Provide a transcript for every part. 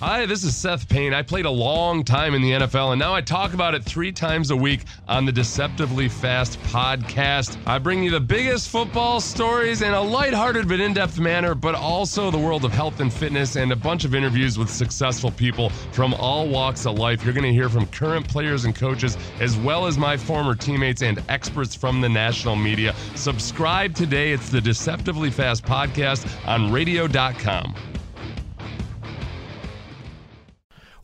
Hi, this is Seth Payne. I played a long time in the NFL, and now I talk about it three times a week on the Deceptively Fast podcast. I bring you the biggest football stories in a lighthearted but in depth manner, but also the world of health and fitness and a bunch of interviews with successful people from all walks of life. You're going to hear from current players and coaches, as well as my former teammates and experts from the national media. Subscribe today. It's the Deceptively Fast podcast on radio.com.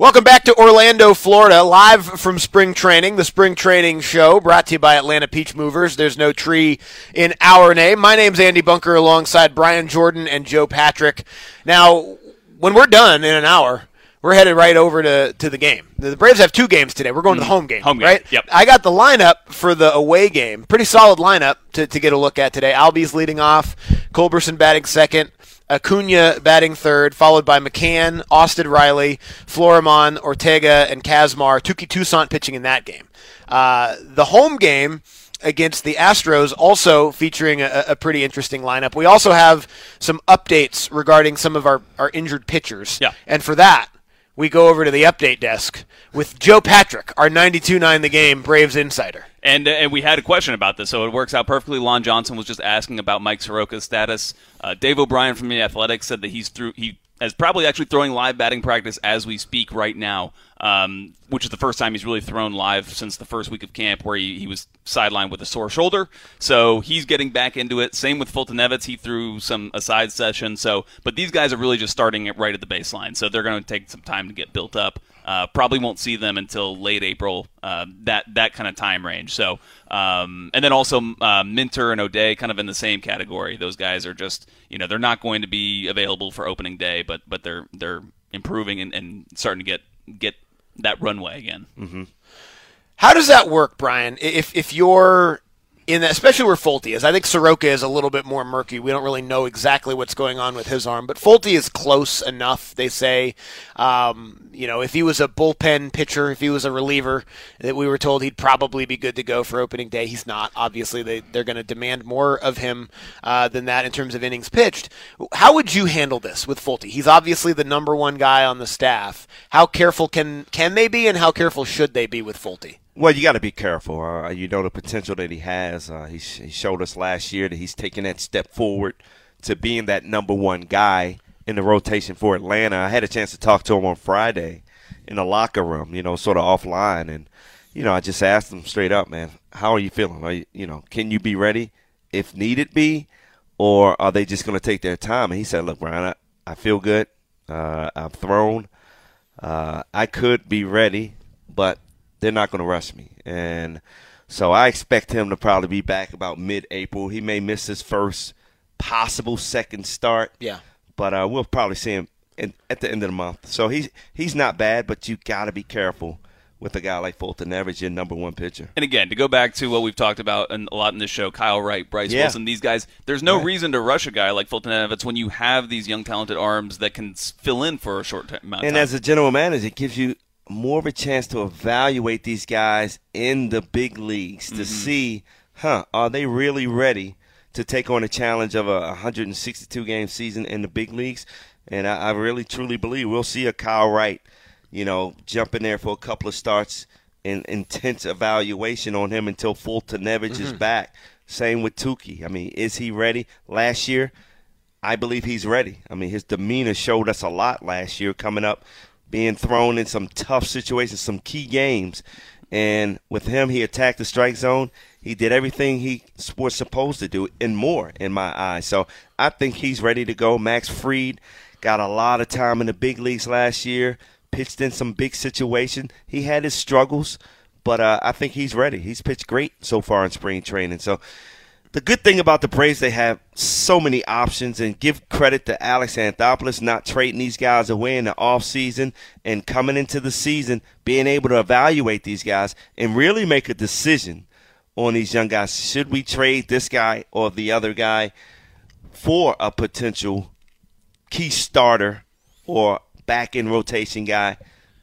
Welcome back to Orlando, Florida, live from spring training, the spring training show brought to you by Atlanta Peach Movers. There's no tree in our name. My name's Andy Bunker alongside Brian Jordan and Joe Patrick. Now, when we're done in an hour, we're headed right over to, to the game. The Braves have two games today. We're going to the mm, home game, Home game, right? yep. I got the lineup for the away game. Pretty solid lineup to, to get a look at today. Albies leading off, Culberson batting second, Acuna batting third, followed by McCann, Austin Riley, Florimon, Ortega, and Kazmar. Touki Toussaint pitching in that game. Uh, the home game against the Astros, also featuring a, a pretty interesting lineup. We also have some updates regarding some of our, our injured pitchers. Yeah. And for that, we go over to the update desk with Joe Patrick, our 92.9 The Game Braves insider. And, uh, and we had a question about this, so it works out perfectly. Lon Johnson was just asking about Mike Soroka's status. Uh, Dave O'Brien from the Athletics said that he's through. He is probably actually throwing live batting practice as we speak right now, um, which is the first time he's really thrown live since the first week of camp, where he, he was sidelined with a sore shoulder. So he's getting back into it. Same with Foltynewicz, he threw some aside session. So, but these guys are really just starting it right at the baseline, so they're going to take some time to get built up. Uh, probably won't see them until late April, uh, that that kind of time range. So, um, and then also uh, Minter and O'Day, kind of in the same category. Those guys are just, you know, they're not going to be available for opening day, but but they're they're improving and, and starting to get get that runway again. Mm-hmm. How does that work, Brian? If if you're in that, especially where Folty is, I think Soroka is a little bit more murky. We don't really know exactly what's going on with his arm, but Folty is close enough. They say, um, you know, if he was a bullpen pitcher, if he was a reliever, that we were told he'd probably be good to go for opening day. He's not. Obviously, they they're going to demand more of him uh, than that in terms of innings pitched. How would you handle this with Folty? He's obviously the number one guy on the staff. How careful can can they be, and how careful should they be with Folty? Well, you got to be careful. Uh, you know the potential that he has. Uh, he, he showed us last year that he's taking that step forward to being that number one guy in the rotation for Atlanta. I had a chance to talk to him on Friday in the locker room, you know, sort of offline, and you know, I just asked him straight up, man, how are you feeling? Are you, you know, can you be ready if needed be, or are they just going to take their time? And he said, look, Brian, I, I feel good. Uh, I'm thrown. Uh, I could be ready, but they're not going to rush me. And so I expect him to probably be back about mid April. He may miss his first possible second start. Yeah. But uh, we'll probably see him in, at the end of the month. So he's he's not bad, but you got to be careful with a guy like Foltynewicz, your number one pitcher. And again, to go back to what we've talked about a lot in this show, Kyle Wright, Bryce Yeah. Wilson, these guys, there's no Right. reason to rush a guy like Foltynewicz when you have these young, talented arms that can fill in for a short t- amount of And as a general manager, it gives you more of a chance to evaluate these guys in the big leagues to mm-hmm. see, huh, are they really ready to take on a challenge of a 162 game season in the big leagues? And I, I really truly believe we'll see a Kyle Wright, you know, jump in there for a couple of starts and intense evaluation on him until Foltynewicz is mm-hmm. back. Same with Touki. I mean, is he ready? Last year, I believe he's ready. I mean, his demeanor showed us a lot last year coming up, being thrown in some tough situations, some key games. And with him, he attacked the strike zone. He did everything he was supposed to do and more in my eyes. So I think he's ready to go. Max Fried got a lot of time in the big leagues last year, pitched in some big situations. He had his struggles, but uh, I think he's ready. He's pitched great so far in spring training. So the good thing about the Braves, they have so many options, and give credit to Alex Anthopoulos not trading these guys away in the offseason and coming into the season, being able to evaluate these guys and really make a decision on these young guys. Should we trade this guy or the other guy for a potential key starter or back in rotation guy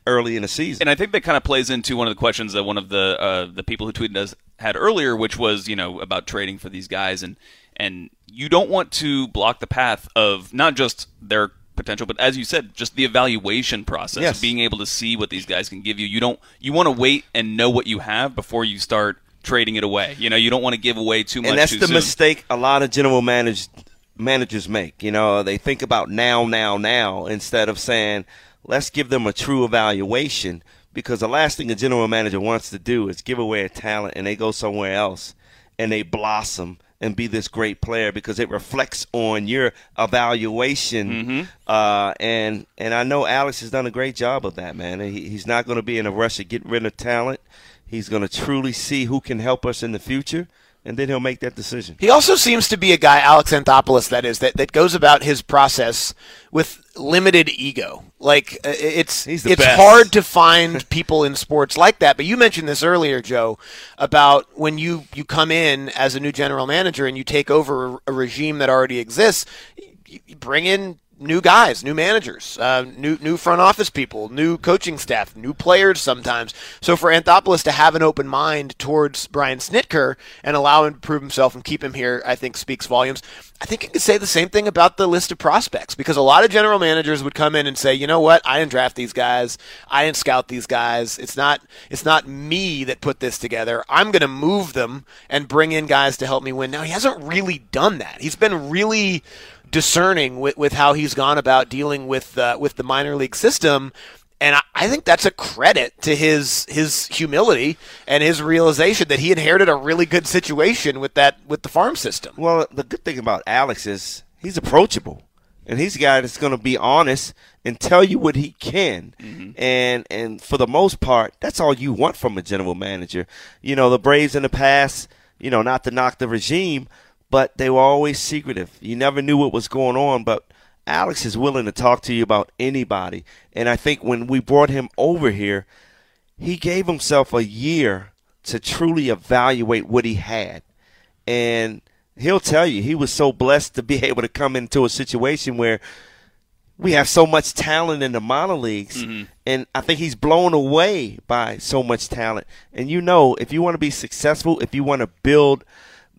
early in the season. And I think that kind of plays into one of the questions that one of the uh, the people who tweeted us had earlier, which was you know about trading for these guys, and and you don't want to block the path of not just their potential, but as you said, just the evaluation process, Yes. being able to see what these guys can give you. You don't you want to wait and know what you have before you start trading it away. You know, you don't want to give away too much. and that's the soon. mistake a lot of general managers managers make. You know, they think about now, now, now instead of saying, let's give them a true evaluation. Because the last thing a general manager wants to do is give away a talent and they go somewhere else and they blossom and be this great player because it reflects on your evaluation. Uh, and and I know Alex has done a great job of that, man. He, he's not going to be in a rush to get rid of talent. He's going to truly see who can help us in the future, and then he'll make that decision. He also seems to be a guy, Alex Anthopoulos, that is, that, that goes about his process with limited ego. Like uh, it's it's best. hard to find people in sports like that. But you mentioned this earlier, Joe, about when you you come in as a new general manager and you take over a, regime that already exists. You bring in new guys, new managers, uh, new new front office people, new coaching staff, new players sometimes. So for Anthopoulos to have an open mind towards Brian Snitker and allow him to prove himself and keep him here, I think speaks volumes. I think you could say the same thing about the list of prospects because a lot of general managers would come in and say, you know what, I didn't draft these guys, I didn't scout these guys. It's not it's not me that put this together. I'm going to move them and bring in guys to help me win. Now he hasn't really done that. He's been really discerning with, with how he's gone about dealing with uh, with the minor league system. And I, I think that's a credit to his his humility and his realization that he inherited a really good situation with that with the farm system. Well, the good thing about Alex is he's approachable, and he's a guy that's going to be honest and tell you what he can. And and for the most part, that's all you want from a general manager. You know, the Braves in the past, you know, not to knock the regime, but they were always secretive. You never knew what was going on, but. Alex is willing to talk to you about anybody. And I think when we brought him over here, he gave himself a year to truly evaluate what he had. And he'll tell you he was so blessed to be able to come into a situation where we have so much talent in the minor leagues. Mm-hmm. And I think he's blown away by so much talent. And you know, if you want to be successful, if you want to build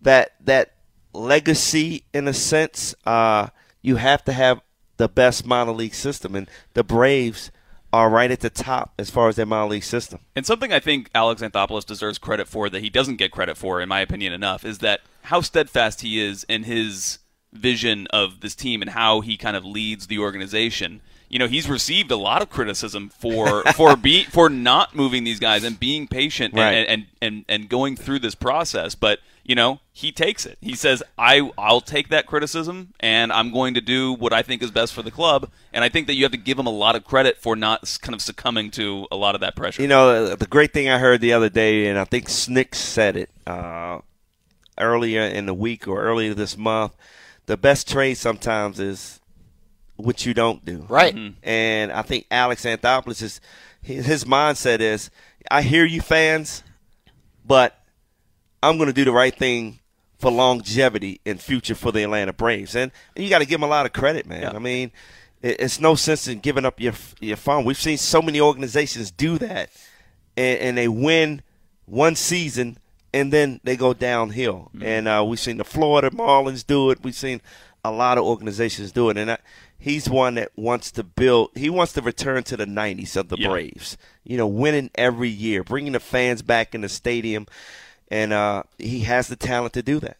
that that legacy in a sense, uh, you have to have the best minor league system. And the Braves are right at the top as far as their minor league system. And something I think Alex Anthopoulos deserves credit for that he doesn't get credit for, in my opinion, enough, is that how steadfast he is in his vision of this team and how he kind of leads the organization. You know, he's received a lot of criticism for for be for not moving these guys and being patient Right. and, and, and and going through this process. But you know, he takes it. He says, "I I'll take that criticism and I'm going to do what I think is best for the club." And I think that you have to give him a lot of credit for not kind of succumbing to a lot of that pressure. You know, the great thing I heard the other day, and I think Snit said it uh, earlier in the week or earlier this month, the best trade sometimes is what you don't do. Right. And I think Alex Anthopoulos is his his mindset is, I hear you fans, but I'm going to do the right thing for longevity and future for the Atlanta Braves. And, and you got to give him a lot of credit, man. Yeah. I mean, it, it's no sense in giving up your your farm. We've seen so many organizations do that, and, and they win one season and then they go downhill. And uh, we've seen the Florida Marlins do it. We've seen a lot of organizations do it, and I, he's one that wants to build. He wants to return to the '90s of the Yeah. Braves. You know, winning every year, bringing the fans back in the stadium, and uh, he has the talent to do that.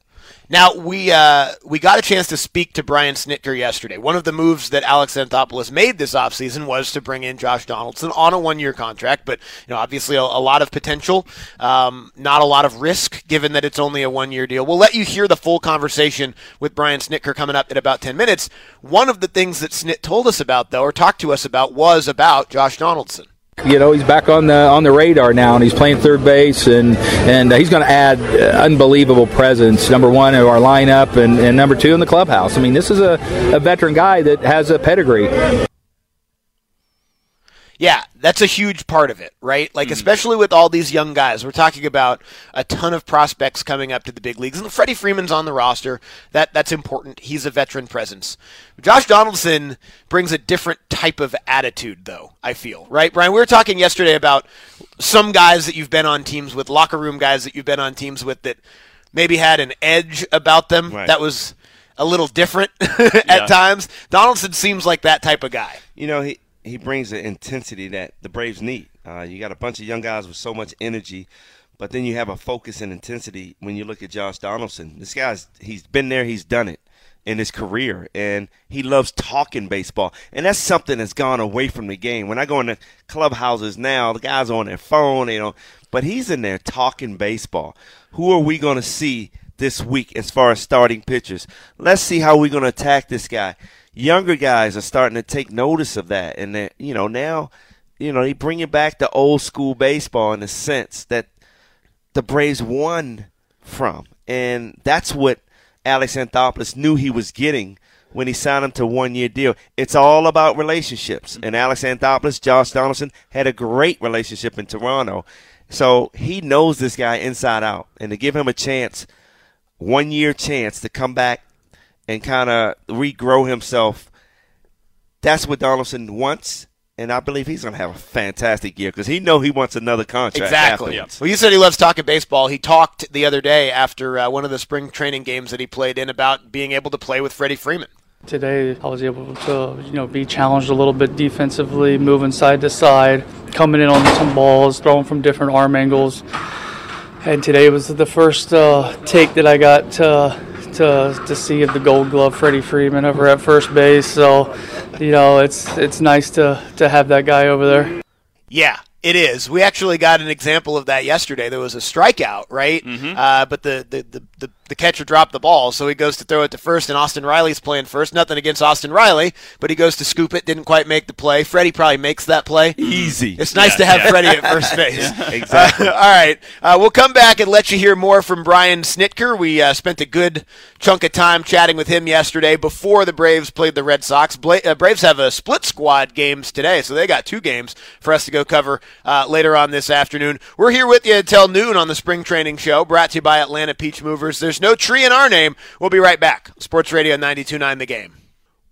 Now we uh, we got a chance to speak to Brian Snitker yesterday. One of the moves that Alex Anthopoulos made this offseason was to bring in Josh Donaldson on a one-year contract, but you know obviously a, a lot of potential, um, not a lot of risk given that it's only a one-year deal. We'll let you hear the full conversation with Brian Snitker coming up in about ten minutes. One of the things that Snit told us about though, or talked to us about, was about Josh Donaldson. You know, he's back on the on the radar now, and he's playing third base, and and uh, he's going to add uh, unbelievable presence. Number one in our lineup, and, and number two in the clubhouse. I mean, this is a, a veteran guy that has a pedigree. Yeah, that's a huge part of it, right? Like, hmm. especially with all these young guys. We're talking about a ton of prospects coming up to the big leagues. And Freddie Freeman's on the roster. That That's important. He's a veteran presence. Josh Donaldson brings a different type of attitude, though, I feel, right? Brian, we were talking yesterday about some guys that you've been on teams with, locker room guys that you've been on teams with that maybe had an edge about them Right. that was a little different at Yeah. times. Donaldson seems like that type of guy. You know, he he brings the intensity that the Braves need. Uh, you got a bunch of young guys with so much energy, but then you have a focus and intensity when you look at Josh Donaldson. This guy's he's been there, he's done it in his career, and he loves talking baseball, and that's something that's gone away from the game. When I go into clubhouses now, the guys are on their phone, you know, but he's in there talking baseball. Who are we going to see this week as far as starting pitchers? Let's see how we're going to attack this guy younger guys are starting to take notice of that, and that you know now, you know they bring it back to old school baseball in the sense that the Braves won from, and that's what Alex Anthopoulos knew he was getting when he signed him to one year deal. It's all about relationships, and Alex Anthopoulos, Josh Donaldson had a great relationship in Toronto, so he knows this guy inside out, and to give him a chance, one year chance to come back and kind of regrow himself. That's what Donaldson wants, and I believe he's going to have a fantastic year because he know he wants another contract. Exactly. afterwards. Well, you said he loves talking baseball. He talked the other day after uh, one of the spring training games that he played in about being able to play with Freddie Freeman. Today, I was able to, you know, be challenged a little bit defensively, moving side to side, coming in on some balls, throwing from different arm angles. And today was the first uh, take that I got to, to to see of the Gold Glove Freddie Freeman over at first base. So, you know, it's it's nice to to have that guy over there. Yeah, it is. We actually got an example of that yesterday. There was a strikeout, right? Uh, but the, the, the, the, the catcher dropped the ball, so he goes to throw it to first, and Austin Riley's playing first. Nothing against Austin Riley, but he goes to scoop it, didn't quite make the play. Freddie probably makes that play. Easy. It's nice to have Freddie at first base. exactly. Uh, all right. Uh, we'll come back and let you hear more from Brian Snitker. We uh, spent a good chunk of time chatting with him yesterday before the Braves played the Red Sox. Bla- uh, Braves have a split squad games today, so they got two games for us to go cover uh, later on this afternoon. We're here with you until noon on the Spring Training Show, brought to you by Atlanta Peach Movers. There's no tree in our name. We'll be right back. Sports Radio 92.9 The Game.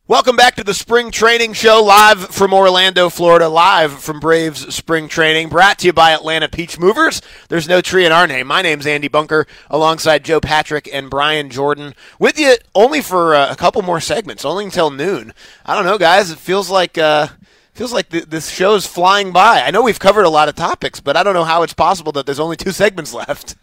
Welcome back to the Spring Training Show, live from Orlando, Florida, live from Braves Spring Training, brought to you by Atlanta Peach Movers. There's no tree in our name. My name's Andy Bunker, alongside Joe Patrick and Brian Jordan, with you only for uh, a couple more segments, only until noon. I don't know, guys. It feels like uh, feels like th- this show's flying by. I know we've covered a lot of topics, but I don't know how it's possible that there's only two segments left.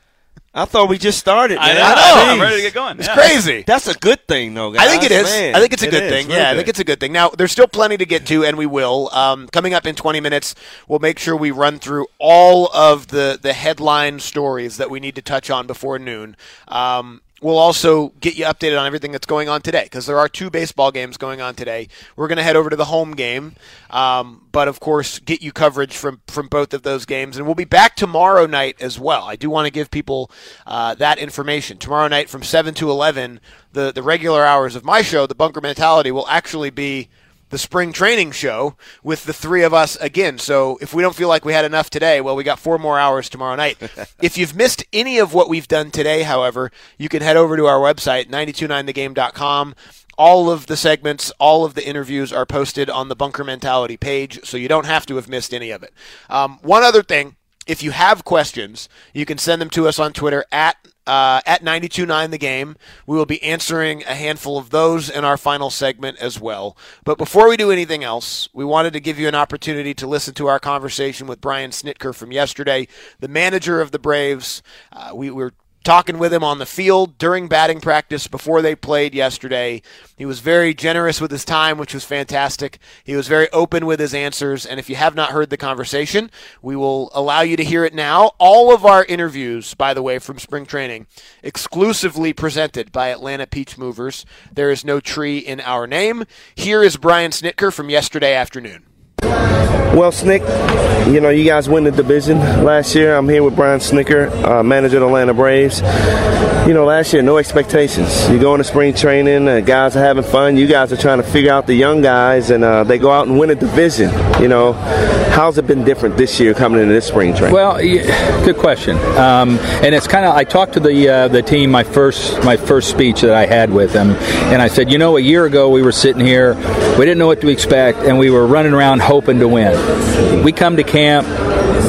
I thought we just started. I know. I know. I'm ready to get going. It's Yeah. crazy. That's a good thing, though, guys. I think it is. Man, I think it's a it good is. thing. Really Yeah, I think it's a good thing. Now, there's still plenty to get to, and we will. Um, coming up in 20 minutes, we'll make sure we run through all of the, the headline stories that we need to touch on before noon. Um, We'll also get you updated on everything that's going on today because there are two baseball games going on today. We're going to head over to the home game, um, but of course, get you coverage from from both of those games, and we'll be back tomorrow night as well. I do want to give people uh, that information. Tomorrow night from seven to eleven, the the regular hours of my show, the Bunker Mentality, will actually be the spring training show with the three of us again. So if we don't feel like we had enough today, well, we got four more hours tomorrow night. if you've missed any of what we've done today, however, you can head over to our website, 929thegame.com. All of the segments, all of the interviews are posted on the Bunker Mentality page, so you don't have to have missed any of it. Um, one other thing, if you have questions, you can send them to us on Twitter at uh, at 929 the game. We will be answering a handful of those in our final segment as well. But before we do anything else, we wanted to give you an opportunity to listen to our conversation with Brian Snitker from yesterday, the manager of the Braves. Uh, we were talking with him on the field during batting practice before they played yesterday. He was very generous with his time, which was fantastic. He was very open with his answers. And if you have not heard the conversation, we will allow you to hear it now. All of our interviews, by the way, from spring training, exclusively presented by Atlanta Peach Movers. There is no tree in our name. Here is Brian Snitker from yesterday afternoon. Well, Snit, you know, you guys win the division last year. I'm here with Brian Snitker, uh, manager of the Atlanta Braves. You know, last year, no expectations. You go into spring training, uh, guys are having fun. You guys are trying to figure out the young guys, and uh, they go out and win a division. You know, How's it been different this year coming into this spring training? Well, good question. Um, and it's kind of I talked to the uh, the team my first my first speech that I had with them, and I said, you know, a year ago we were sitting here, we didn't know what to expect, and we were running around hoping to win. We come to camp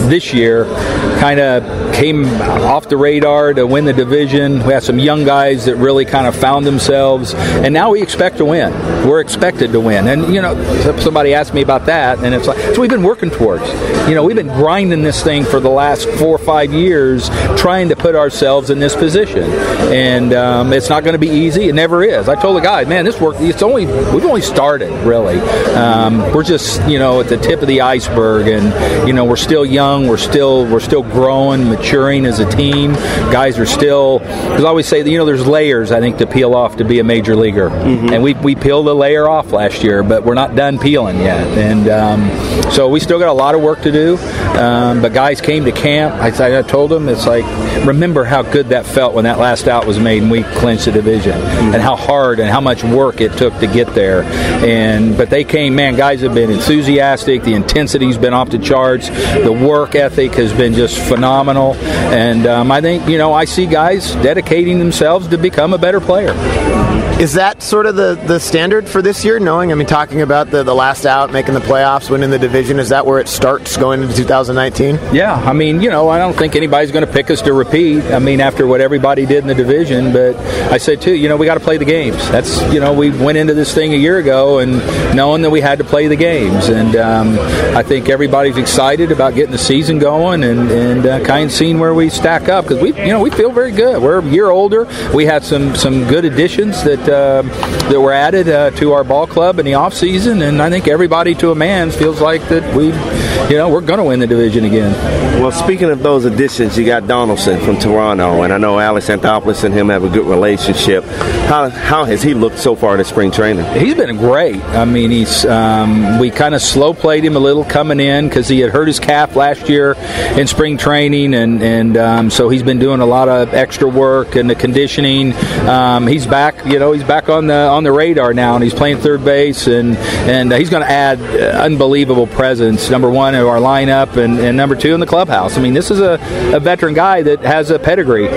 this year kind of came off the radar to win the division. We had some young guys that really kind of found themselves, and now we expect to win. We're expected to win. And, you know, somebody asked me about that, and it's like, so we've been working towards. You know, we've been grinding this thing for the last four or five years, trying to put ourselves in this position. And um, it's not going to be easy. It never is. I told the guys, man, this work, it's only, we've only started, really. Um, we're just, you know, at the tip of the iceberg, and, you know, we're still young, we're still, we're still growing, maturing as a team. Guys are still, because I always say, that, you know, there's layers, I think, to peel off to be a major leaguer. Mm-hmm. And we, we peeled a layer off last year, but we're not done peeling yet. And um, so we still got a lot of work to do. Um, but guys came to camp. I, I told them, it's like, remember how good that felt when that last out was made and we clinched the division, mm-hmm. and how hard and how much work it took to get there. And but they came, man. Guys have been enthusiastic. The intensity's been off the charts. The work ethic has been just phenomenal. And um, I think you know I see guys dedicating themselves to become a better player. Is that sort of the, the standard for this year? Knowing, I mean, talking about the, the last out, making the playoffs, winning the division, is that where it starts going into 2019? Yeah, I mean, you know, I don't think anybody's going to pick us to repeat. I mean, after what everybody did in the division, but I said too, you know, we got to play the games. That's, you know, we went into this thing a year ago and knowing that we had to play the games, and um, I think everybody's excited about getting the season going and and uh, kind of seeing where we stack up because we, you know, we feel very good. We're a year older. We had some some good additions that that were added uh, to our ball club in the off season, and I think everybody to a man feels like that we, you know, we're going to win the division again. Well, speaking of those additions, you got Donaldson from Toronto, and I know Alex Anthopoulos and him have a good relationship. How how has he looked so far in spring training? He's been great. I mean, he's um, we kind of slow played him a little coming in because he had hurt his calf last year in spring training, and and um, so he's been doing a lot of extra work and the conditioning. Um, he's back, you know, he's back on the on the radar now, and he's playing third base, and and uh, he's going to add uh, unbelievable presence. Number one in our lineup, and, and number two in the clubhouse. I mean, this is a, a veteran guy that has a pedigree.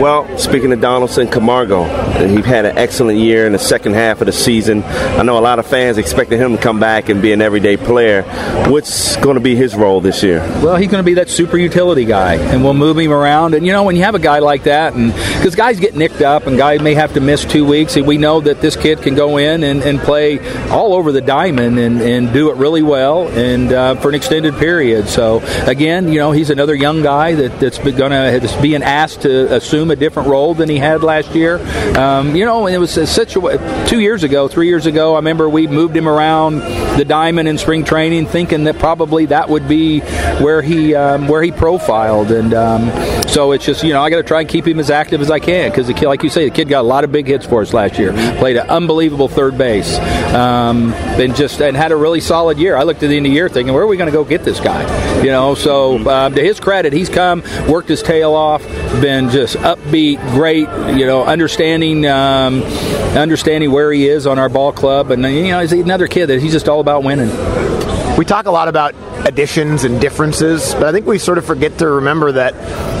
Well, speaking of Donaldson, Camargo, he had an excellent year in the second half of the season. I know a lot of fans expected him to come back and be an everyday player. What's going to be his role this year? Well, he's going to be that super utility guy, and we'll move him around. And you know, when you have a guy like that, and because guys get nicked up, and guys may have to miss two weeks, and we know that this kid can go in and, and play all over the diamond and, and do it really well and uh, for an extended period. So again, you know, he's another young guy that, that's going to be asked to assume a different role than he had last year. Um, you know, it was such a two years ago, three years ago. I remember we moved him around the diamond in spring training, thinking that probably that would be where he um, where he profiled, and um, so it's just you know I got to try and keep him as active as I can because the kid, like you say, the kid got a lot of big hits for us last year. Played an unbelievable third base, um, and just and had a really solid year. I looked at the end of the year thinking, where are we going to go get this guy? You know, so um, to his credit, he's come, worked his tail off, been just upbeat, great. You know, understanding um, understanding where he is on our ball club, and you know, he's another kid that he's just all about winning. We talk a lot about additions and differences, but I think we sort of forget to remember that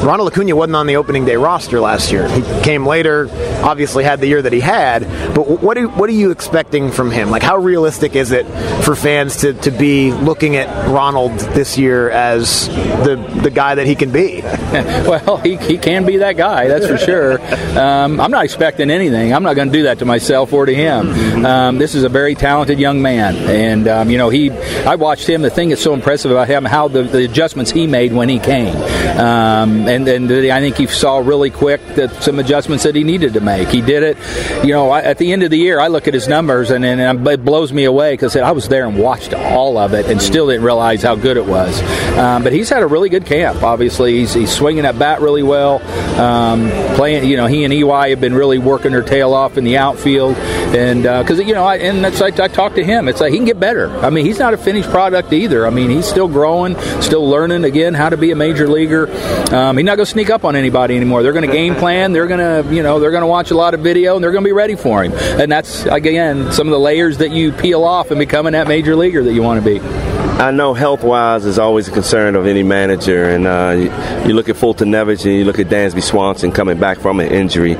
Ronald Acuna wasn't on the opening day roster last year. He came later, obviously had the year that he had, but what are, what are you expecting from him? Like, how realistic is it for fans to, to be looking at Ronald this year as the, the guy that he can be? well, he, he can be that guy, that's for sure. Um, I'm not expecting anything. I'm not going to do that to myself or to him. Um, this is a very talented young man, and, um, you know, he I watched him. The thing that's so impressive about him, how the, the adjustments he made when he came. Um, and and I think he saw really quick that some adjustments that he needed to make. He did it. You know, I, at the end of the year, I look at his numbers and, and it blows me away because I was there and watched all of it and still didn't realize how good it was. Um, but he's had a really good camp. Obviously, he's, he's swinging that bat really well. Um, playing, you know, he and EY have been really working their tail off in the outfield, and because uh, you know, I, and that's like I talked to him. It's like he can get better. I mean, he's not a finished product either. I mean, he's still growing, still learning again how to be a major leaguer. Um, he's not going to sneak up on anybody anymore. They're going to game plan. They're going to, you know, they're going to watch a lot of video and they're going to be ready for him. And that's again some of the layers that you peel off and becoming that major leaguer that you want to be. I know health wise is always a concern of any manager, and uh, you, look at Foltynewicz and you look at Dansby Swanson coming back from an injury.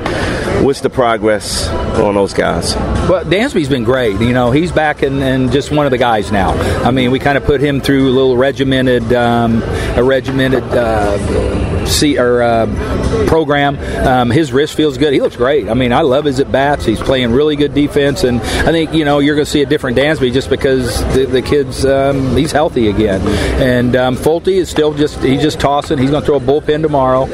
What's the progress on those guys? Well, Dansby's been great. You know, he's back and, and just one of the guys now. I mean, we kind of put him through a little regimented, um, a regimented. Uh, see or uh, program. Um, his wrist feels good. He looks great. I mean, I love his at bats. He's playing really good defense, and I think you know you're going to see a different Dansby just because the, the kid's um, he's healthy again. And um, Folty is still just he's just tossing. He's going to throw a bullpen tomorrow,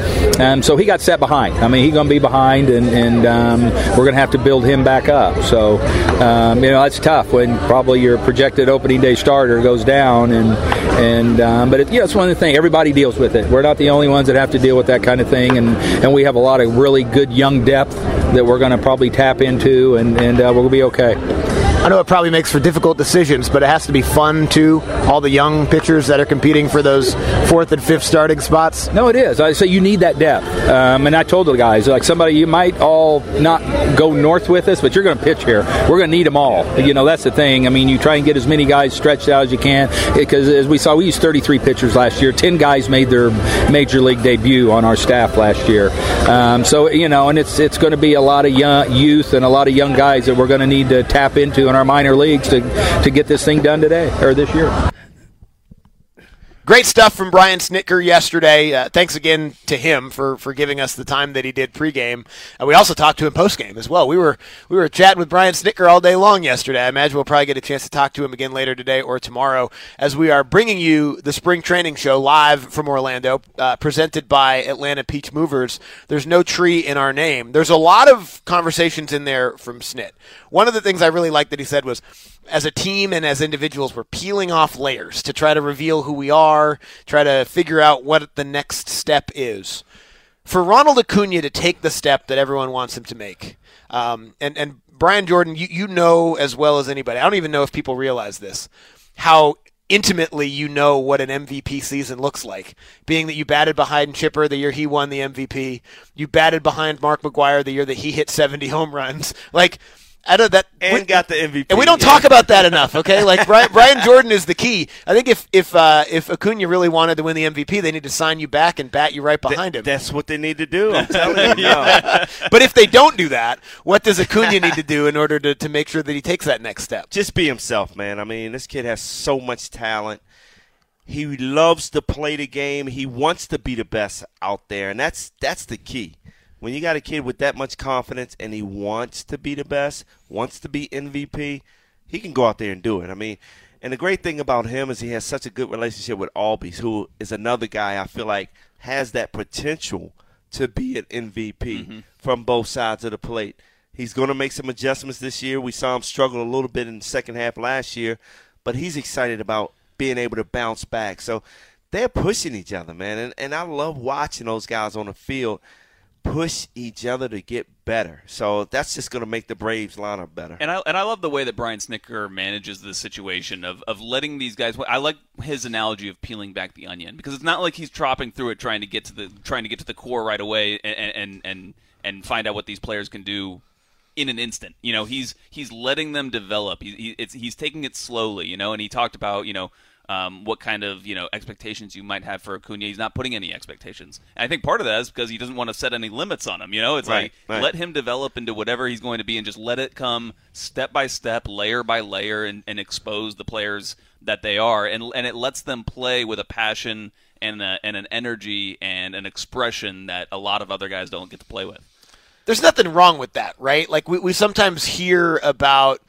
um, so he got set behind. I mean, he's going to be behind, and, and um, we're going to have to build him back up. So um, you know that's tough when probably your projected opening day starter goes down, and and um, but it, you know it's one of the things everybody deals with it. We're not the only ones that have to deal with that kind of thing, and, and we have a lot of really good young depth that we're going to probably tap into, and, and uh, we'll be okay. I know it probably makes for difficult decisions, but it has to be fun too. All the young pitchers that are competing for those fourth and fifth starting spots. No, it is. I say you need that depth, um, and I told the guys like somebody you might all not go north with us, but you're going to pitch here. We're going to need them all. You know that's the thing. I mean, you try and get as many guys stretched out as you can because as we saw, we used 33 pitchers last year. Ten guys made their major league debut on our staff last year. Um, so you know, and it's it's going to be a lot of young youth and a lot of young guys that we're going to need to tap into in our minor leagues to, to get this thing done today or this year. Great stuff from Brian Snitker yesterday. Uh, thanks again to him for, for giving us the time that he did pregame. We also talked to him postgame as well. We were we were chatting with Brian Snitker all day long yesterday. I imagine we'll probably get a chance to talk to him again later today or tomorrow as we are bringing you the spring training show live from Orlando, uh, presented by Atlanta Peach Movers. There's no tree in our name. There's a lot of conversations in there from Snit. One of the things I really liked that he said was as a team and as individuals, we're peeling off layers to try to reveal who we are, try to figure out what the next step is. For Ronald Acuna to take the step that everyone wants him to make, um, and and Brian Jordan, you, you know as well as anybody. I don't even know if people realize this, how intimately you know what an MVP season looks like. Being that you batted behind Chipper the year he won the MVP, you batted behind Mark McGwire the year that he hit 70 home runs. Like I that and we, got the MVP. And we don't yeah. talk about that enough, okay? Like Brian, Brian, Jordan is the key. I think if if uh, if Acuna really wanted to win the MVP, they need to sign you back and bat you right behind Th- him. That's what they need to do. I'm telling you. yeah. But if they don't do that, what does Acuna need to do in order to, to make sure that he takes that next step? Just be himself, man. I mean, this kid has so much talent. He loves to play the game. He wants to be the best out there, and that's that's the key when you got a kid with that much confidence and he wants to be the best, wants to be MVP, he can go out there and do it. I mean, and the great thing about him is he has such a good relationship with Albies, who is another guy I feel like has that potential to be an MVP mm-hmm. from both sides of the plate. He's going to make some adjustments this year. We saw him struggle a little bit in the second half last year, but he's excited about being able to bounce back. So they're pushing each other, man. And, and I love watching those guys on the field push each other to get better. So that's just going to make the Braves lineup better. And I and I love the way that Brian Snitker manages the situation of, of letting these guys. I like his analogy of peeling back the onion because it's not like he's chopping through it trying to get to the trying to get to the core right away and and and, and find out what these players can do in an instant. You know, he's he's letting them develop. He, he, he's taking it slowly. You know, and he talked about you know um, what kind of you know expectations you might have for Acuna. He's not putting any expectations. And I think part of that is because he doesn't want to set any limits on him. You know, it's right, like right. let him develop into whatever he's going to be, and just let it come step by step, layer by layer, and, and expose the players that they are, and and it lets them play with a passion and a, and an energy and an expression that a lot of other guys don't get to play with. There's nothing wrong with that, right? Like we, we sometimes hear about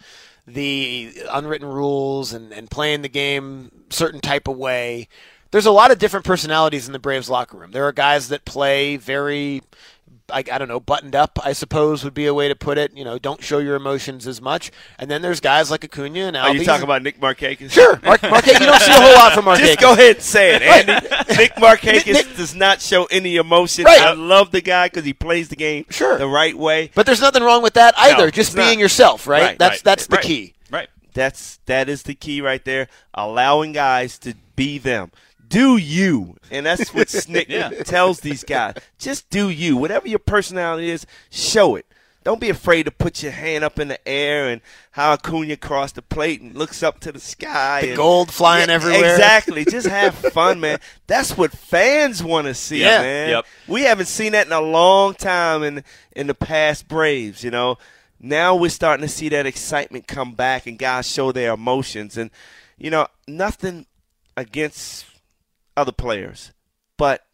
the unwritten rules and, and playing the game certain type of way. There's a lot of different personalities in the Braves locker room. There are guys that play very I, I, don't know, buttoned up, I suppose would be a way to put it. You know, don't show your emotions as much. And then there's guys like Acuna and Albies. Are you talking about Nick Markakis? Sure. Mark, Markakis, you don't see a whole lot from Markakis. Just go ahead and say it, Andy. Nick Markakis Nick, does not show any emotion. Right. I love the guy because he plays the game sure. the right way. But there's nothing wrong with that either. No, Just being not. yourself, right? right that's right, that's the key. Right. That's that is the key right there. Allowing guys to be them do you. And that's what Snit yeah. tells these guys. Just do you. Whatever your personality is, show it. don't be afraid to put your hand up in the air and how Acuna crossed the plate and looks up to the sky. The and, gold flying Yeah, everywhere. Exactly. Just have fun, man. That's what fans want to see, Yeah. man. Yep. We haven't seen that in a long time in in the past Braves, you know. Now we're starting to see that excitement come back and guys show their emotions and you know, nothing against other players. But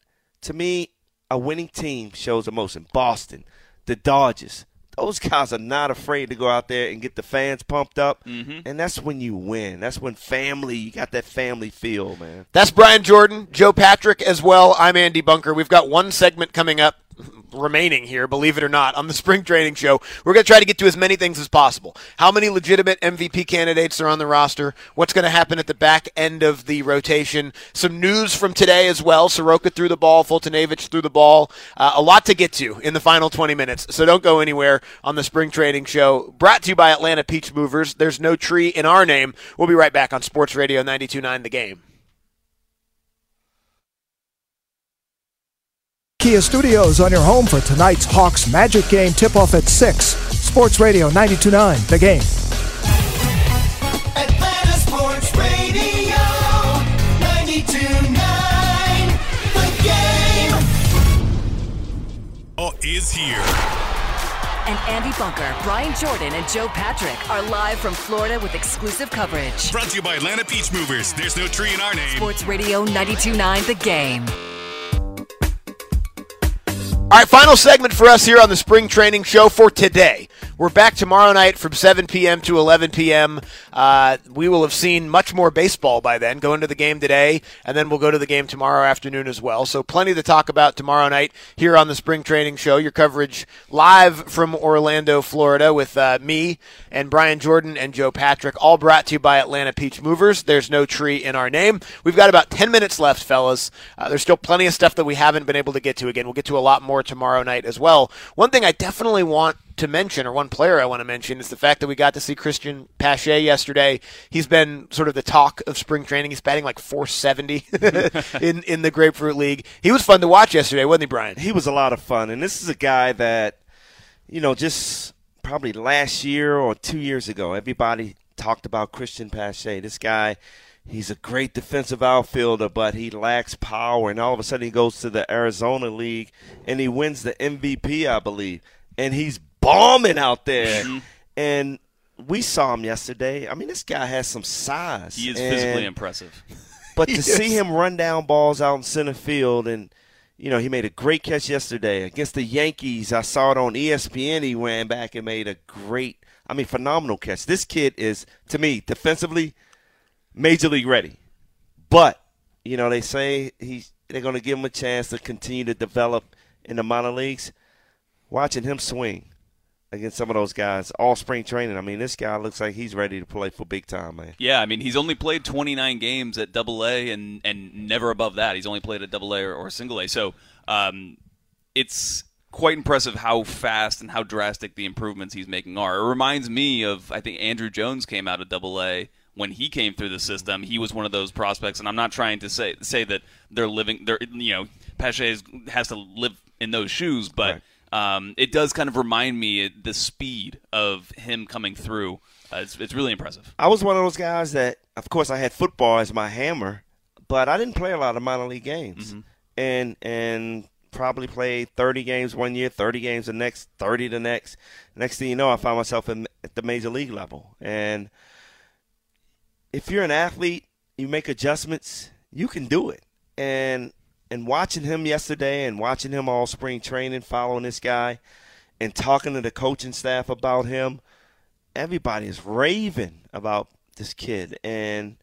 to me, a winning team shows emotion. Boston, the Dodgers, those guys are not afraid to go out there and get the fans pumped up. Mm-hmm. And that's when you win. That's when family, you got that family feel, man. That's Brian Jordan, Joe Patrick as well. I'm Andy Bunker. We've got one segment coming up remaining here, believe it or not, on the spring training show. We're going to try to get to as many things as possible. How many legitimate MVP candidates are on the roster? What's going to happen at the back end of the rotation? Some news from today as well. Soroka threw the ball, Foltynewicz threw the ball. Uh, a lot to get to in the final 20 minutes, so don't go anywhere on the spring training show. Brought to you by Atlanta Peach Movers. There's no tree in our name. We'll be right back on Sports Radio 92.9 The Game. Kia Studios on your home for tonight's Hawks Magic game tip-off at 6. Sports Radio 92.9, The Game. Atlanta Sports Radio 92.9 The Game. Oh, is here. And Andy Bunker, Brian Jordan, and Joe Patrick are live from Florida with exclusive coverage. Brought to you by Atlanta Peach Movers. There's no tree in our name. Sports Radio 92.9 The Game. All right, final segment for us here on the spring training show for today. We're back tomorrow night from 7 p.m. to 11 p.m. Uh, we will have seen much more baseball by then. Go into the game today, and then we'll go to the game tomorrow afternoon as well. So, plenty to talk about tomorrow night here on the spring training show. Your coverage live from Orlando, Florida, with uh, me and Brian Jordan and Joe Patrick, all brought to you by Atlanta Peach Movers. There's no tree in our name. We've got about 10 minutes left, fellas. Uh, there's still plenty of stuff that we haven't been able to get to. Again, we'll get to a lot more tomorrow night as well. One thing I definitely want to mention, or one player I want to mention, is the fact that we got to see Cristian Pache yesterday. He's been sort of the talk of spring training. He's batting like 470 in in the Grapefruit League. He was fun to watch yesterday, wasn't he, Brian? He was a lot of fun, and this is a guy that, you know, just probably last year or two years ago, everybody talked about Cristian Pache. This guy, he's a great defensive outfielder, but he lacks power, and all of a sudden he goes to the Arizona League and he wins the MVP, I believe, and he's bombing out there, mm-hmm. and. We saw him yesterday. I mean, this guy has some size. He is and- physically impressive. but to Yes. see him run down balls out in center field and you know, he made a great catch yesterday against the Yankees. I saw it on ESPN. He ran back and made a great, I mean, phenomenal catch. This kid is, to me, defensively, major league ready. But, you know, they say he's they're going to give him a chance to continue to develop in the minor leagues. Watching him swing against some of those guys all spring training. I mean, this guy looks like he's ready to play for big time, man. Yeah, I mean he's only played 29 games at Double A and and never above that. He's only played at Double A or, or Single A. So um, it's quite impressive how fast and how drastic the improvements he's making are. It reminds me of I think Andruw Jones came out of Double A when he came through the system. He was one of those prospects, and I'm not trying to say say that they're living. They're you know Pache has to live in those shoes, but. Right. Um, it does kind of remind me the speed of him coming through. Uh, it's, it's really impressive. I was one of those guys that, of course, I had football as my hammer, but I didn't play a lot of minor league games, and and probably played 30 games one year, 30 games the next, 30 the next. Next thing you know, I found myself in, at the major league level, and if you're an athlete, you make adjustments, you can do it, and and watching him yesterday and watching him all spring training, following this guy, and talking to the coaching staff about him everybody is raving about this kid, and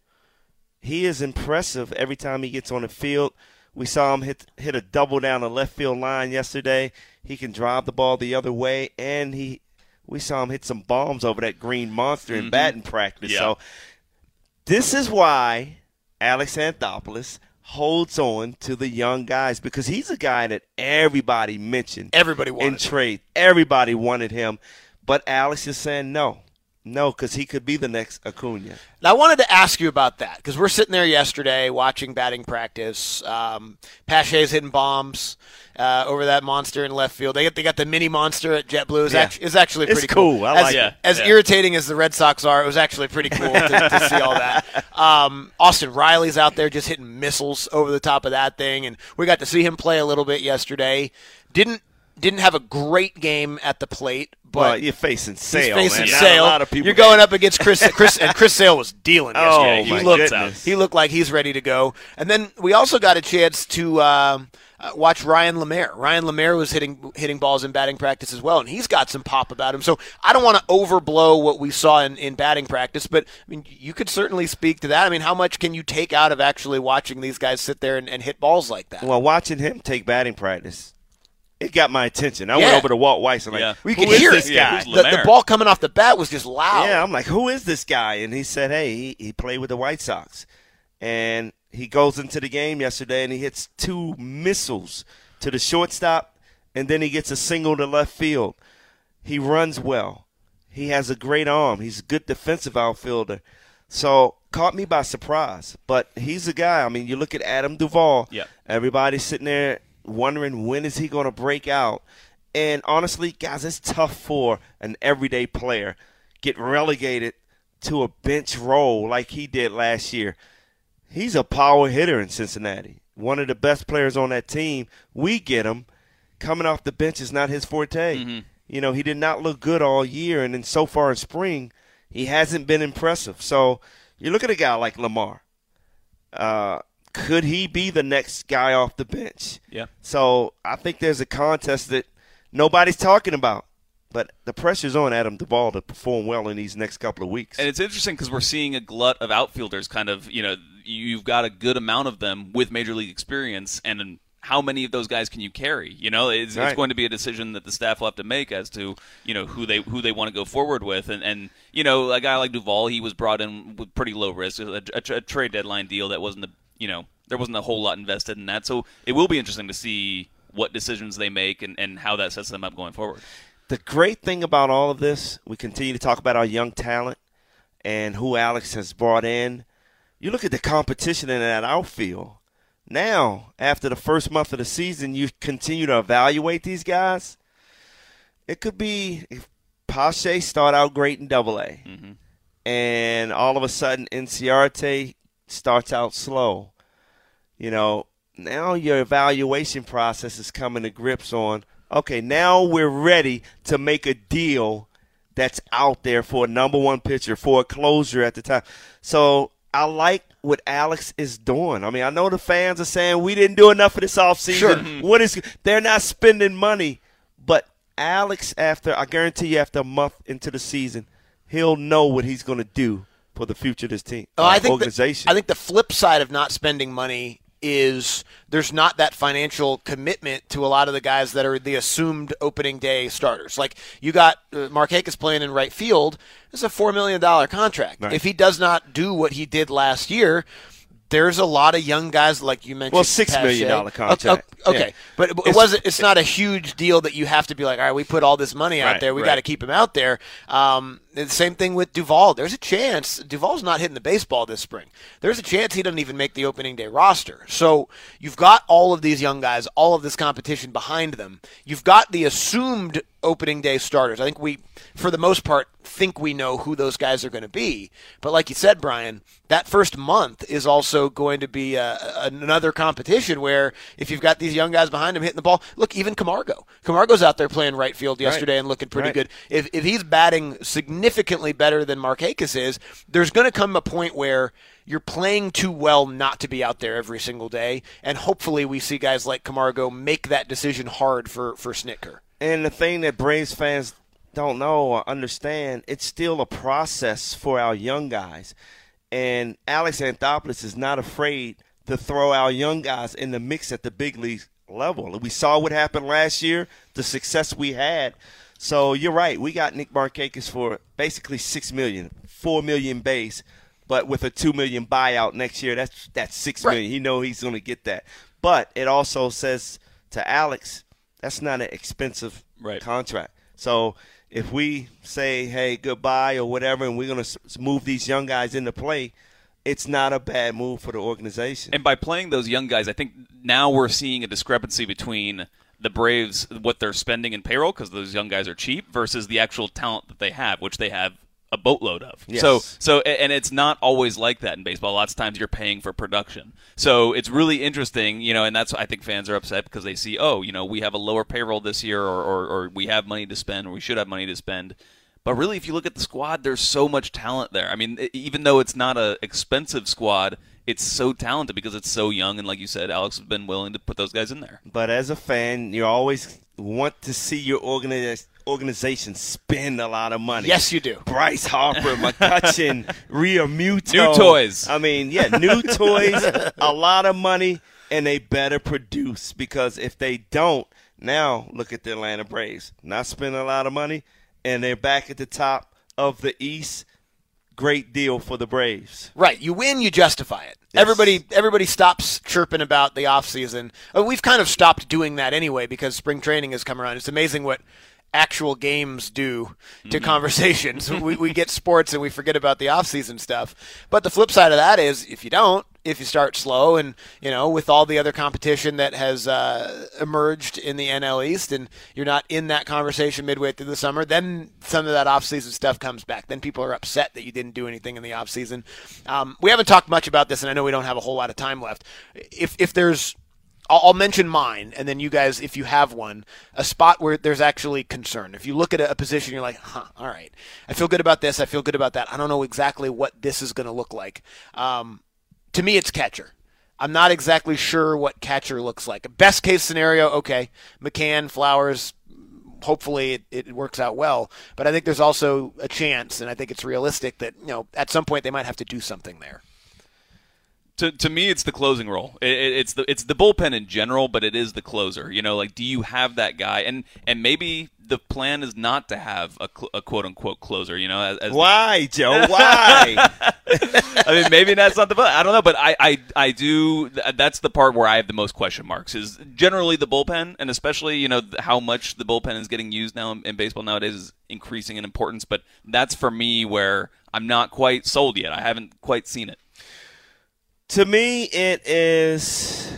he is impressive every time he gets on the field. We saw him hit hit a double down the left field line yesterday. He can drive the ball the other way, and he we saw him hit some bombs over that green monster in mm-hmm. batting practice. Yeah. So this is why Alex Anthopoulos holds on to the young guys because he's a guy that everybody mentioned Everybody wanted in trade. Everybody wanted him, but Alex is saying no. No, because he could be the next Acuna. Now, I wanted to ask you about that because we're sitting there yesterday watching batting practice. Um, Pache's hitting bombs uh, over that monster in left field. They got, they got the mini monster at JetBlue. It's, Yeah. actually, it's actually It's pretty cool. I as, like it. As Yeah. irritating as the Red Sox are, it was actually pretty cool to, to see all that. Um, Austin Riley's out there just hitting missiles over the top of that thing, and we got to see him play a little bit yesterday. Didn't didn't have a great game at the plate, but Well, you're facing He's Sale, facing man. Not A lot of people You're going up against Chris, Chris, and Chris Sale was dealing. Oh, yesterday. my he looked, goodness. He looked like he's ready to go. And then we also got a chance to um, uh, watch Ryan LaMarre. Ryan LaMarre was hitting hitting balls in batting practice as well, and he's got some pop about him. So I don't want to overblow what we saw in, in batting practice, but I mean, you could certainly speak to that. I mean, how much can you take out of actually watching these guys sit there and, and hit balls like that? Well, watching him take batting practice, it got my attention. I Yeah. went over to Walt Weiss. I'm like, Yeah. we who could hear this it. guy? Who's The, the ball coming off the bat was just loud. Yeah, I'm like, who is this guy? And he said, hey, he, he played with the White Sox. And he goes into the game yesterday and he hits two missiles to the shortstop, and then he gets a single to left field. He runs well. He has a great arm. He's a good defensive outfielder. So caught me by surprise. But he's a guy. I mean, you look at Adam Duvall. Yeah. Everybody's sitting there wondering when is he going to break out. And honestly, guys, it's tough for an everyday player get relegated to a bench role like he did last year. He's a power hitter in Cincinnati. One of the best players on that team. We get him. Coming off the bench is not his forte. You know, he did not look good all year, and then so far in spring, he hasn't been impressive. So you look at a guy like LaMarre. Uh, could he be the next guy off the bench? Yeah. So I think there's a contest that nobody's talking about. But the pressure's on Adam Duvall to perform well in these next couple of weeks. And it's interesting because we're seeing a glut of outfielders. Kind of, you know, you've got a good amount of them with major league experience, and how many of those guys can you carry? You know, it's, it's going to be a decision that the staff will have to make as to you know who they who they want to go forward with. And and you know, a guy like Duvall, he was brought in with pretty low risk, a, a, a trade deadline deal that wasn't a you know there wasn't a whole lot invested in that. So it will be interesting to see what decisions they make and, and how that sets them up going forward. the great thing about all of this, we continue to talk about our young talent and who Alex has brought in. You look at the competition in that outfield. Now, after the first month of the season, you continue to evaluate these guys. It could be if Pache start out great in Double A, mm-hmm. and all of a sudden Inciarte starts out slow. You know, now your evaluation process is coming to grips on. Okay, now we're ready to make a deal that's out there for a number one pitcher, for a closer at the time. So I like what Alex is doing. I mean, I know the fans are saying we didn't do enough for this offseason. Sure. What is they're not spending money, but Alex, after I guarantee you, after a month into the season, he'll know what he's going to do for the future of this team, Oh, I think the- organization. I think the flip side of not spending money is there's not that financial commitment to a lot of the guys that are the assumed opening day starters. Like you got uh, Mark Hakes playing in right field. This is a four million dollar contract. Right. If he does not do what he did last year. There's a lot of young guys like you mentioned. Well, $6 million contract. Okay, okay. Yeah. but it, it It's- wasn't. It's not a huge deal that you have to be like, all right, we put all this money out Right, there. We right. got to keep him out there. Um, the same thing with Duvall. There's a chance Duvall's not hitting the baseball this spring. There's a chance he doesn't even make the opening day roster. So you've got all of these young guys, all of this competition behind them. You've got the assumed opening day starters. I think we, for the most part, think we know who those guys are going to be. But like you said, Brian, that first month is also going to be uh another competition where if you've got these young guys behind him hitting the ball, look, even Camargo. Camargo's out there playing right field yesterday and looking pretty Right. good. If, if he's batting significantly better than Markakis is, there's going to come a point where you're playing too well not to be out there every single day. And hopefully we see guys like Camargo make that decision hard for, for Snitker. And the thing that Braves fans don't know or understand, it's still a process for our young guys. And Alex Anthopoulos is not afraid to throw our young guys in the mix at the big league level. We saw what happened last year, the success we had. So you're right. We got Nick Markakis for basically six million, four million base, but with a two million buyout next year, that's that's six Right. million. He know he's going to get that. But it also says to Alex, that's not an expensive Right. contract. So if we say, hey, goodbye or whatever, and we're going to move these young guys into play, it's not a bad move for the organization. And by playing those young guys, I think now we're seeing a discrepancy between the Braves, what they're spending in payroll, because those young guys are cheap, versus the actual talent that they have, which they have a boatload of. Yes. So so and it's not always like that in baseball. Lots of times you're paying for production. So it's really interesting, you know, and that's why I think fans are upset because they see, oh, you know, we have a lower payroll this year or, or, or we have money to spend or we should have money to spend. But really, if you look at the squad, there's so much talent there. I mean, even though it's not a expensive squad, it's so talented because it's so young. And like you said, Alex has been willing to put those guys in there. But as a fan, you always want to see your organi- organization spend a lot of money. Yes, you do. Bryce Harper, McCutchen, Ria Muto. New toys. I mean, yeah, new toys, a lot of money, and they better produce because if they don't, now look at the Atlanta Braves. Not spending a lot of money, and they're back at the top of the East. Great deal for the Braves. Right. You win, you justify it. Everybody everybody stops chirping about the offseason. Uh, We've kind of stopped doing that anyway because spring training has come around. It's amazing what actual games do to conversations. we, we get sports and we forget about the offseason stuff. But the flip side of that is if you don't, if you start slow and, you know, with all the other competition that has uh, emerged in the NL East and you're not in that conversation midway through the summer, then some of that offseason stuff comes back. Then people are upset that you didn't do anything in the offseason. Um, we haven't talked much about this, and I know we don't have a whole lot of time left. If, if there's I'll, mention mine, and then you guys, if you have one, a spot where there's actually concern. If you look at a, a position, you're like, huh, all right, I feel good about this, I feel good about that. I don't know exactly what this is going to look like. Um, to me, it's catcher. I'm not exactly sure what catcher looks like. Best case scenario, okay, McCann, Flowers. Hopefully, it, it works out well. But I think there's also a chance, and I think it's realistic that you know at some point they might have to do something there. to to me it's the closing role. It, it- it's the it's the bullpen in general, but it is the closer. You know, like do you have that guy? And and maybe the plan is not to have a, cl- a quote unquote closer. You know, as, as Why, Joe? Why? I mean, maybe that's not the. But I don't know, but I, I, I do. That's the part where I have the most question marks. Is generally the bullpen, and especially you know how much the bullpen is getting used now in, in baseball nowadays is increasing in importance. But that's for me where I'm not quite sold yet. I haven't quite seen it. to me, it is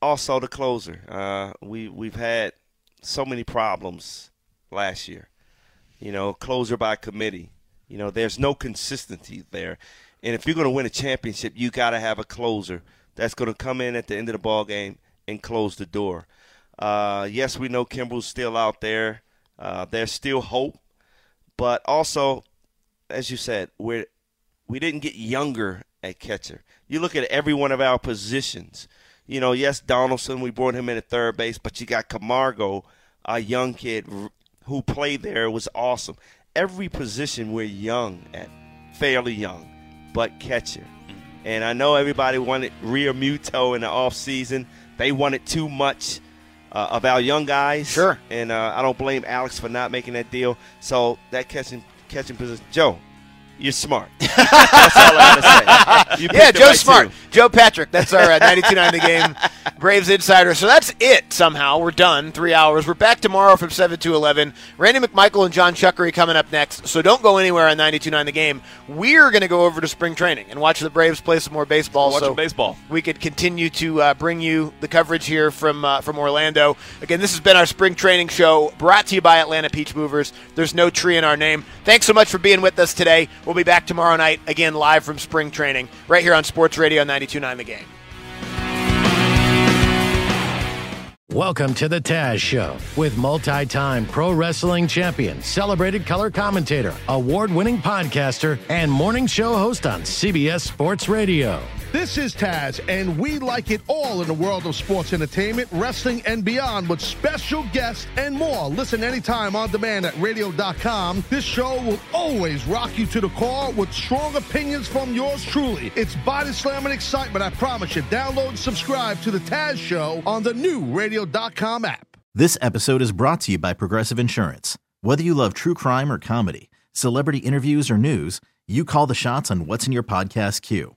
also the closer. Uh, we we've had so many problems last year. You know, closer by committee. You know, there's no consistency there. And if you're going to win a championship, you got to have a closer that's going to come in at the end of the ball game and close the door. Uh, yes, we know Kimbrel's still out there. Uh, there's still hope, but also, as you said, we're we didn't get younger at catcher. You look at every one of our positions. You know, yes, Donaldson, we brought him in at third base, but you got Camargo, a young kid who played there, was awesome. Every position we're young at, fairly young, but catcher. And I know everybody wanted Realmuto in the offseason. They wanted too much uh, of our young guys. Sure. And uh, I don't blame Alex for not making that deal. So that catching catching position, Joe, you're smart. That's all I gotta say. Yeah, Joe right Smart. Joe Patrick. That's our uh, 92.9 The Game Braves Insider. So that's it. Somehow we're done. Three hours. We're back tomorrow from seven to eleven. Randy McMichael and John Chuckery coming up next. So don't go anywhere on 92.9 The Game. We're going to go over to spring training and watch the Braves play some more baseball. Watch so some baseball. we could continue to uh, bring you the coverage here from uh, from Orlando. Again, this has been our spring training show brought to you by Atlanta Peach Movers. There's no tree in our name. Thanks so much for being with us today. We'll be back tomorrow night again live from spring training right here on Sports Radio 92.9 The Game. Welcome to the Taz Show with multi time pro wrestling champion, celebrated color commentator, award winning podcaster, and morning show host on CBS Sports Radio. This is Taz, and we like it all in the world of sports entertainment, wrestling, and beyond with special guests and more. Listen anytime on demand at radio.com. This show will always rock you to the core with strong opinions from yours truly. It's body slamming excitement, I promise you. Download and subscribe to the Taz Show on the new radio.com app. This episode is brought to you by Progressive Insurance. Whether you love true crime or comedy, celebrity interviews or news, you call the shots on what's in your podcast queue.